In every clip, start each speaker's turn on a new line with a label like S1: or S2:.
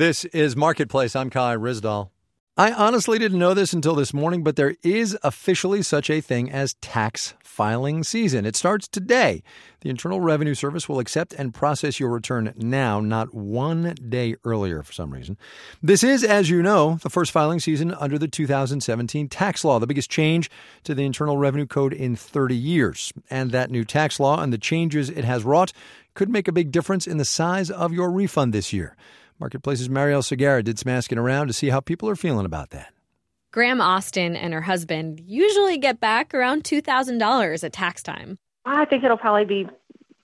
S1: This is Marketplace. I'm Kai Ryssdal. I honestly didn't know this until this morning, but there is officially such a thing as tax filing season. It starts today. The Internal Revenue Service will accept and process your return now, not one day earlier for some reason. This is, as you know, the first filing season under the 2017 tax law, the biggest change to the Internal Revenue Code in 30 years. And that new tax law and the changes it has wrought could make a big difference in the size of your refund this year. Marketplace's Marielle Segarra did some asking around to see how people are feeling about that.
S2: Graham Austin and her husband usually get back around $2,000 at tax time.
S3: I think it'll probably be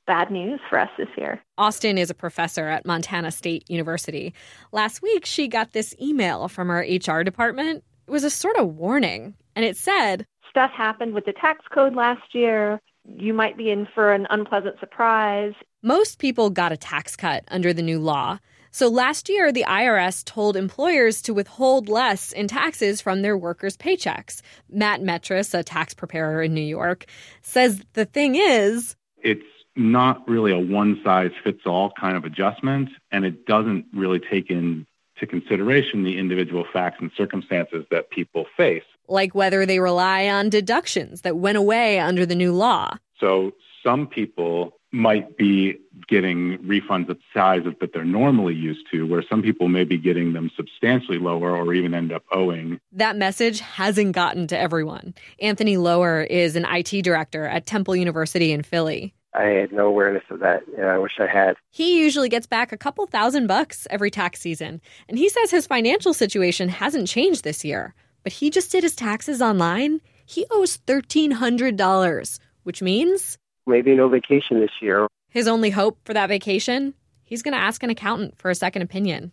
S3: bad news for us this year.
S2: Austin is a professor at Montana State University. Last week, she got this email from her HR department. It was a sort of warning, and it said
S3: Stuff happened with the tax code last year. You might be in for an unpleasant surprise.
S2: Most people got a tax cut under the new law. So last year, the IRS told employers to withhold less in taxes from their workers' paychecks. Matt Metras, a tax preparer in New York, says the thing is
S4: it's not really a one size fits all kind of adjustment, and it doesn't really take into consideration the individual facts and circumstances that people face.
S2: Like whether they rely on deductions that went away under the new law.
S4: So some people might be getting refunds of size that they're normally used to, where some people may be getting them substantially lower or even end up owing.
S2: That message hasn't gotten to everyone. Anthony Lower is an IT director at Temple University in Philly.
S5: I had no awareness of that, and I wish I had.
S2: He usually gets back a couple thousand bucks every tax season, and he says his financial situation hasn't changed this year. But he just did his taxes online. He owes $1,300, which means
S5: maybe no vacation this year.
S2: His only hope for that vacation? He's going to ask an accountant for a second opinion.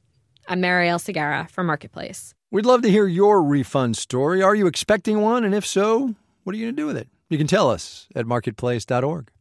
S2: I'm Marielle Segarra from Marketplace.
S1: We'd love to hear your refund story. Are you expecting one? And if so, what are you going to do with it? You can tell us at marketplace.org.